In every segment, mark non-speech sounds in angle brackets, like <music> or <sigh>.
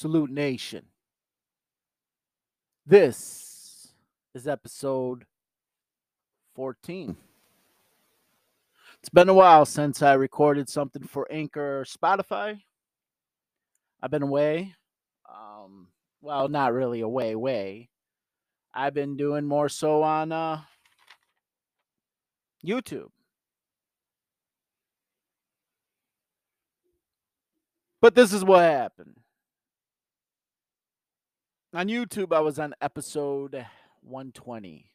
Salute Nation. This is episode 14. It's been a while since I recorded something for Anchor or Spotify. I've been away. Um, well, not really away, way. I've been doing more so on uh, YouTube. But this is what happened. On YouTube, I was on episode 120.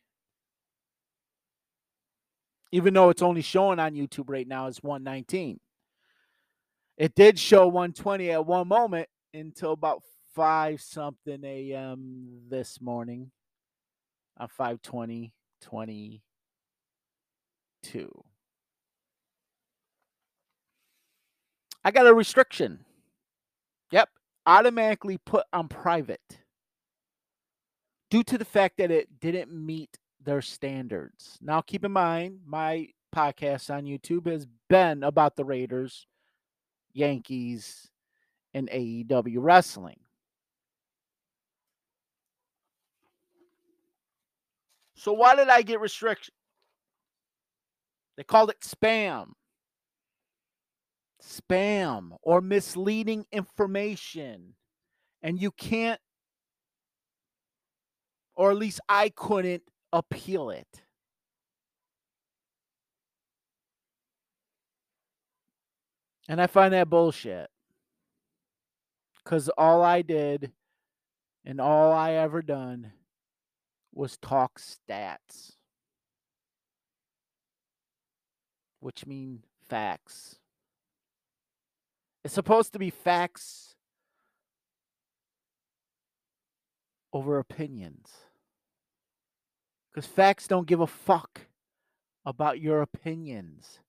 Even though it's only showing on YouTube right now as 119. It did show 120 at one moment until about 5 something a.m. this morning. Uh, on 520 22. I got a restriction. Yep, automatically put on private due to the fact that it didn't meet their standards. Now, keep in mind, my podcast on YouTube has been about the Raiders, Yankees, and AEW wrestling. So, why did I get restriction? They called it spam spam or misleading information. And you can't, or at least I couldn't appeal it. And I find that bullshit. Because all I did and all I ever done was talk stats, which mean facts. It's supposed to be facts over opinions. Because facts don't give a fuck about your opinions.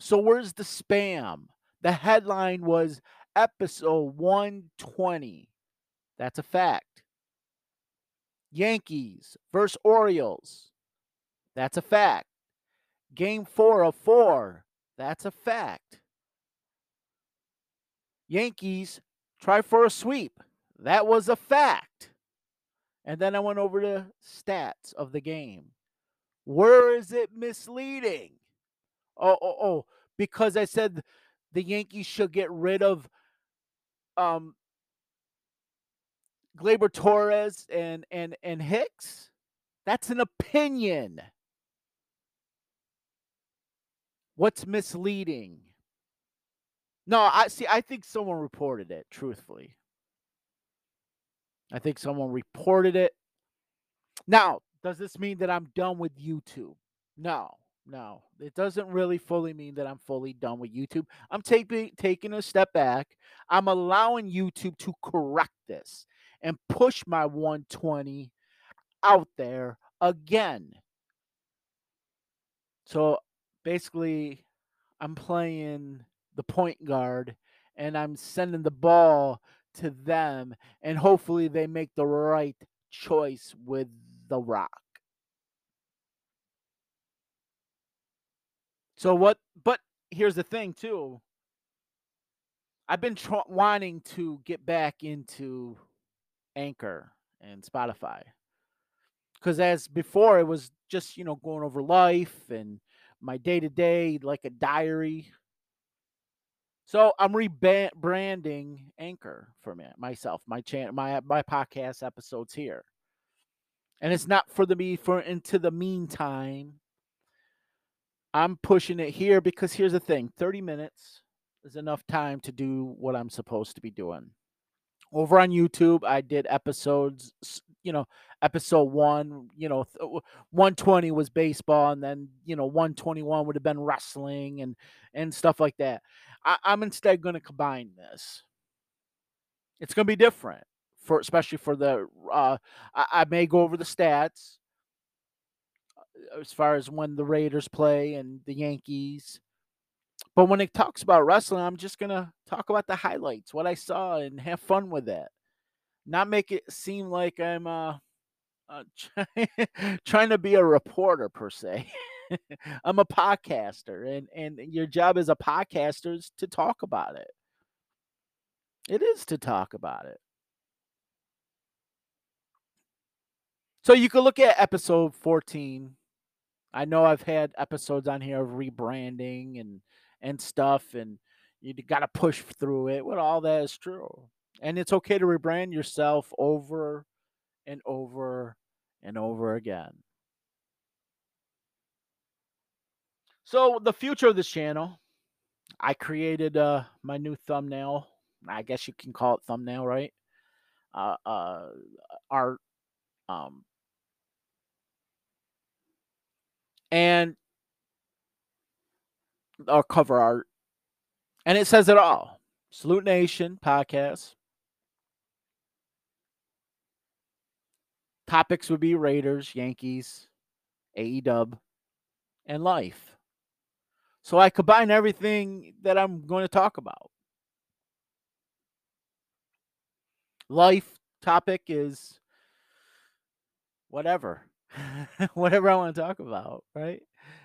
So, where's the spam? The headline was episode 120. That's a fact. Yankees versus Orioles. That's a fact. Game four of four. That's a fact. Yankees try for a sweep. That was a fact. And then I went over the stats of the game. Where is it misleading? Oh, oh, oh, because I said the Yankees should get rid of um Gleyber Torres and and and Hicks. That's an opinion. What's misleading? No, I see. I think someone reported it. Truthfully, I think someone reported it. Now, does this mean that I'm done with YouTube? No, no. It doesn't really fully mean that I'm fully done with YouTube. I'm taking taking a step back. I'm allowing YouTube to correct this and push my 120 out there again. So basically, I'm playing the point guard and I'm sending the ball to them and hopefully they make the right choice with the rock. So what but here's the thing too. I've been wanting to get back into Anchor and Spotify. Cuz as before it was just, you know, going over life and my day to day like a diary so I'm rebranding Anchor for me myself, my channel, my my podcast episodes here, and it's not for the me for into the meantime. I'm pushing it here because here's the thing: 30 minutes is enough time to do what I'm supposed to be doing. Over on YouTube, I did episodes, you know, episode one, you know, 120 was baseball, and then you know, 121 would have been wrestling and and stuff like that. I, I'm instead going to combine this. It's going to be different for especially for the. Uh, I, I may go over the stats uh, as far as when the Raiders play and the Yankees. But when it talks about wrestling, I'm just gonna talk about the highlights, what I saw, and have fun with it. Not make it seem like I'm uh, uh <laughs> trying to be a reporter per se. <laughs> <laughs> I'm a podcaster, and and your job as a podcaster is to talk about it. It is to talk about it. So you can look at episode 14. I know I've had episodes on here of rebranding and and stuff and you got to push through it. Well, all that is true. And it's okay to rebrand yourself over and over and over again. So the future of this channel, I created uh my new thumbnail. I guess you can call it thumbnail, right? Uh, uh art um and our cover art and it says it all. Salute Nation podcast. Topics would be Raiders, Yankees, AEW, and life. So I combine everything that I'm going to talk about. Life topic is whatever. <laughs> whatever I want to talk about, right?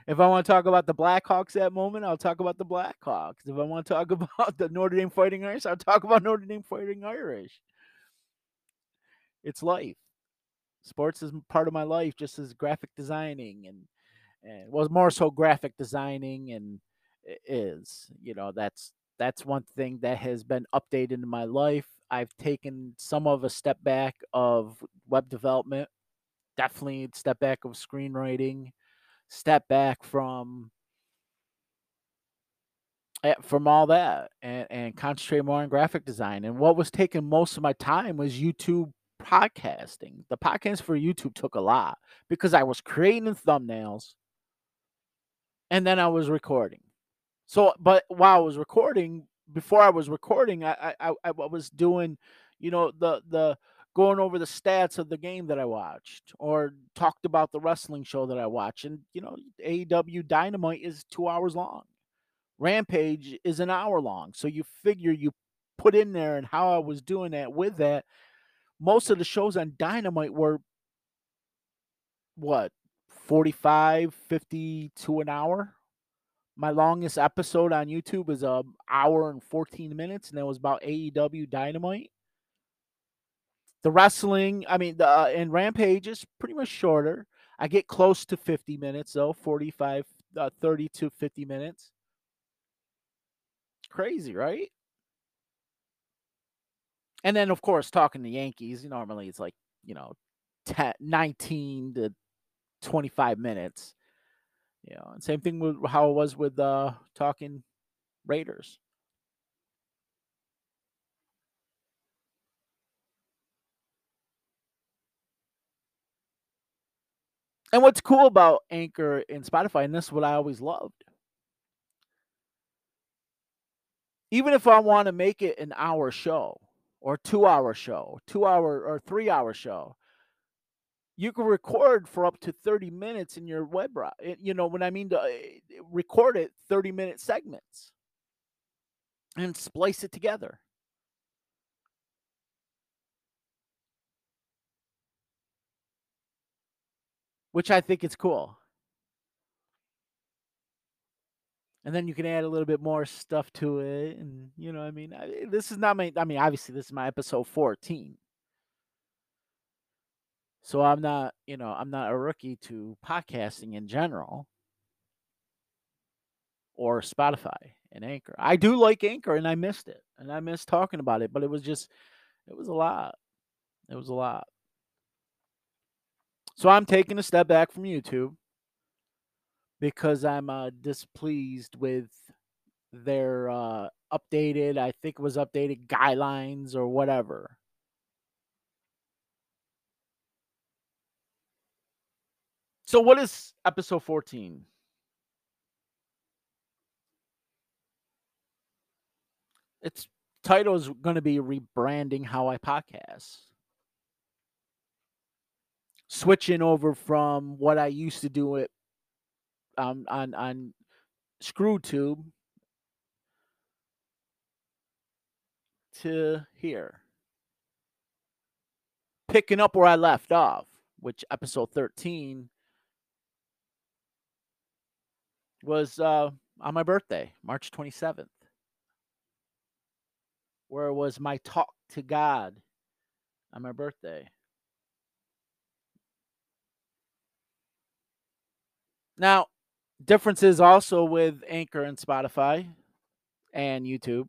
If I want to talk about the Blackhawks that moment, I'll talk about the Blackhawks. If I want to talk <laughs> about the Notre Dame Fighting Irish, I'll talk about Notre Dame Fighting Irish. It's life. Sports is part of my life, just as graphic designing and and was more so graphic designing and is you know that's that's one thing that has been updated in my life. I've taken some of a step back of web development, definitely step back of screenwriting step back from eh, from all that and, and concentrate more on graphic design. And what was taking most of my time was YouTube podcasting. The podcast for YouTube took a lot because I was creating thumbnails and then I was recording. So, but while I was recording, before I was recording, I I, I was doing, you know, the the going over the stats of the game that I watched or talked about the wrestling show that I watched. And, you know, AEW Dynamite is two hours long, Rampage is an hour long. So you figure you put in there and how I was doing that with that. Most of the shows on Dynamite were what 45 50 to an hour my longest episode on youtube is a hour and 14 minutes and that was about aew dynamite the wrestling, I mean, the uh, and Rampage is pretty much shorter. I get close to 50 minutes though, 45, uh, 30 to 50 minutes. Crazy, right? And then, of course, talking to Yankees, normally it's like, you know, 10, 19 to 25 minutes. You know, and same thing with how it was with uh talking Raiders. And what's cool about Anchor and Spotify, and this is what I always loved. Even if I want to make it an hour show or two hour show, two hour or three hour show, you can record for up to 30 minutes in your web. Eh, you know, when I mean to eh, record it 30 minute segments and splice it together. which I think is cool. And then you can add a little bit more stuff to it, and you know, I mean, I, this is not my. I mean, obviously, this is my episode fourteen, so I'm not, you know, I'm not a rookie to podcasting in general, or Spotify and Anchor. I do like Anchor, and I missed it, and I missed talking about it, but it was just, it was a lot. It was a lot. So I'm taking a step back from YouTube because I'm uh, displeased with their uh, updated, I think it was updated guidelines or whatever. So, what is episode 14? Its title is going to be rebranding how I podcast switching over from what I used to do it um, on on ScrewTube to here. Picking up where I left off, which episode 13 was uh, on my birthday, March 27th. where it was my talk to God on my birthday. Now, differences also with Anchor and Spotify and YouTube.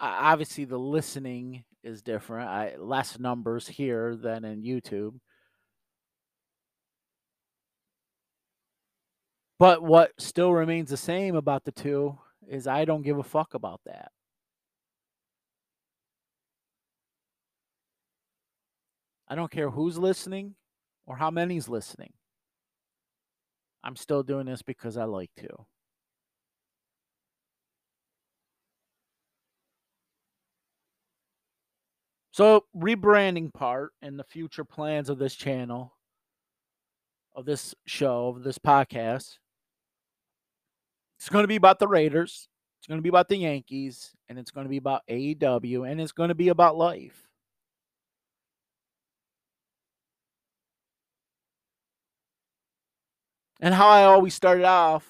obviously the listening is different. I less numbers here than in YouTube. But what still remains the same about the two is I don't give a fuck about that. I don't care who's listening or how many's listening. I'm still doing this because I like to. So, rebranding part and the future plans of this channel, of this show, of this podcast, it's going to be about the Raiders. It's going to be about the Yankees, and it's going to be about AEW, and it's going to be about life. And how I always started off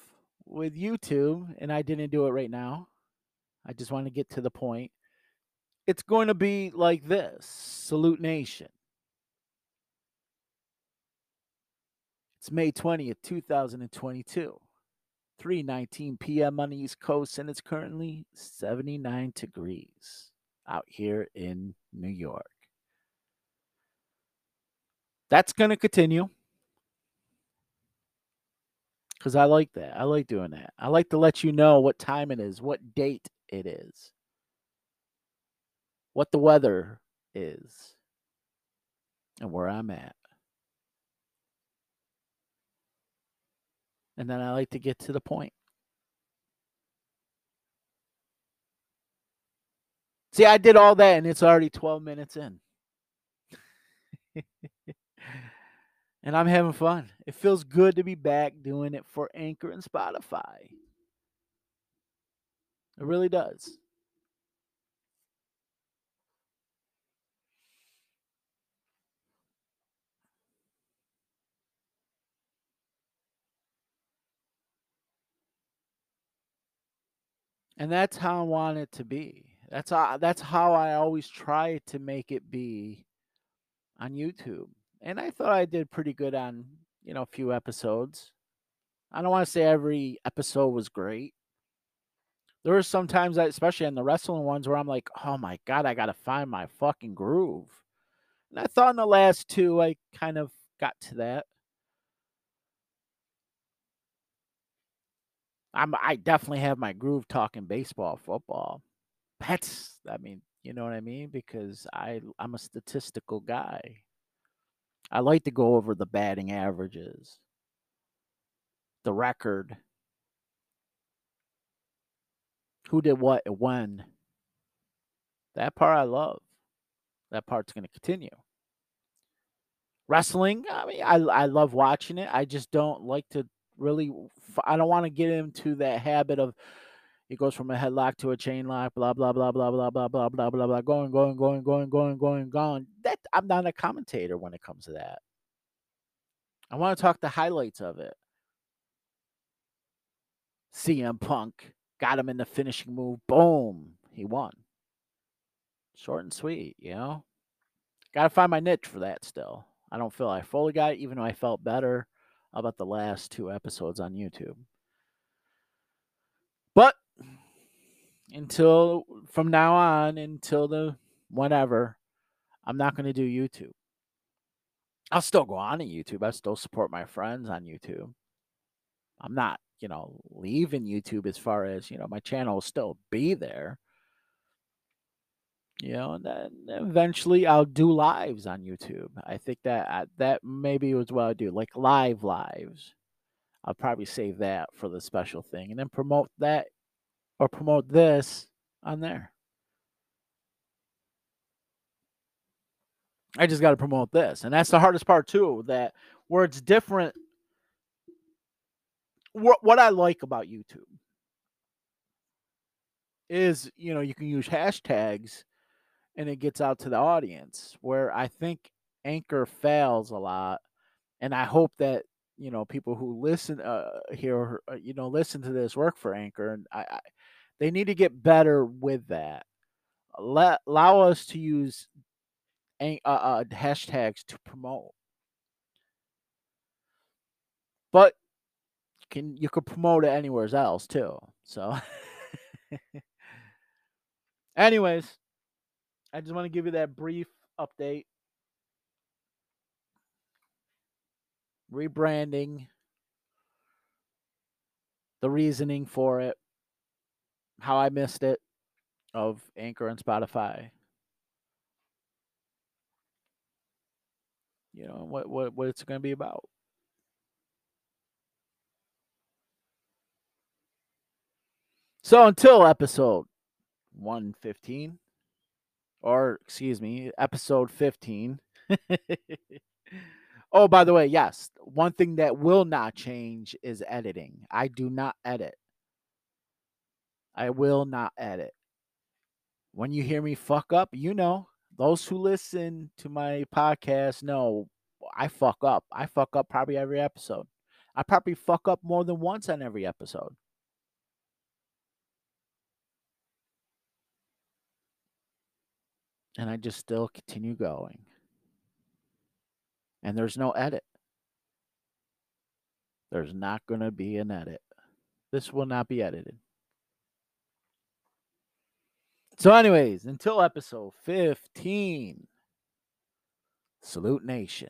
with YouTube, and I didn't do it right now. I just want to get to the point it's going to be like this Salute Nation. It's May 20th, 2022. 3:19 p.m. on the East Coast and it's currently 79 degrees out here in New York. That's going to continue. Cuz I like that. I like doing that. I like to let you know what time it is, what date it is what the weather is and where I'm at. And then I like to get to the point. See, I did all that and it's already 12 minutes in. <laughs> and I'm having fun. It feels good to be back doing it for Anchor and Spotify. It really does. And that's how I want it to be. That's how that's how I always try to make it be on YouTube. And I thought I did pretty good on, you know, a few episodes. I don't want to say every episode was great. There were some times, especially on the wrestling ones, where I'm like, oh my God, I got to find my fucking groove. And I thought in the last two, I kind of got to that. I'm I definitely have my groove talking baseball, football. That's I mean, you know what I mean? Because I I'm a statistical guy. I like to go over the batting averages, the record, who did what and when. That part I love. That part's going to continue. Wrestling, I mean, I I love watching it. I just don't like to really I don't want to get into that habit of it goes from a headlock to a chain lock, blah blah blah blah blah blah blah blah blah blah, going going going going going going going. That I'm not a commentator when it comes to that. I want to talk the highlights of it. CM Punk got him in the finishing move. Boom, he won. Short and sweet, you know. Got to find my niche for that still. I don't feel I fully got it, even though I felt better about the last two episodes on YouTube. But until from now on, until the whatever, I'm not going to do YouTube. I'll still go on to YouTube. I still support my friends on YouTube. I'm not, you know, leaving YouTube as far as, you know, my channel will still be there. You know, and then eventually I'll do lives on YouTube. I think that uh, that maybe was what I do, like live lives. I'll probably save that for the special thing and then promote that or promote this on there. I just got to promote this. And that's the hardest part too, that where it's different what what I like about YouTube is, you know, you can use hashtags and it gets out to the audience. Where I think Anchor fails a lot, and I hope that you know people who listen uh, here, uh, you know, listen to this work for Anchor, and I, I They need to get better with that. Let allow us to use uh, uh, hashtags to promote. But can you could promote it anywhere else too. So <laughs> anyways, I just want to give you that brief update. Rebranding, the reasoning for it, how I missed it of Anchor and Spotify. You know, what what what it's going to be about. So until episode 115 or excuse me, episode 15. oh, by the way, yes, one thing that will not change is editing. I do not edit. I will not edit. When you hear me fuck up, you know, those who listen to my podcast know I fuck up. I fuck up probably every episode. I probably fuck up more than once on every episode. And I just still continue going. And there's no edit. There's not going to be an edit. This will not be edited. So, anyways, until episode 15, Salute Nation.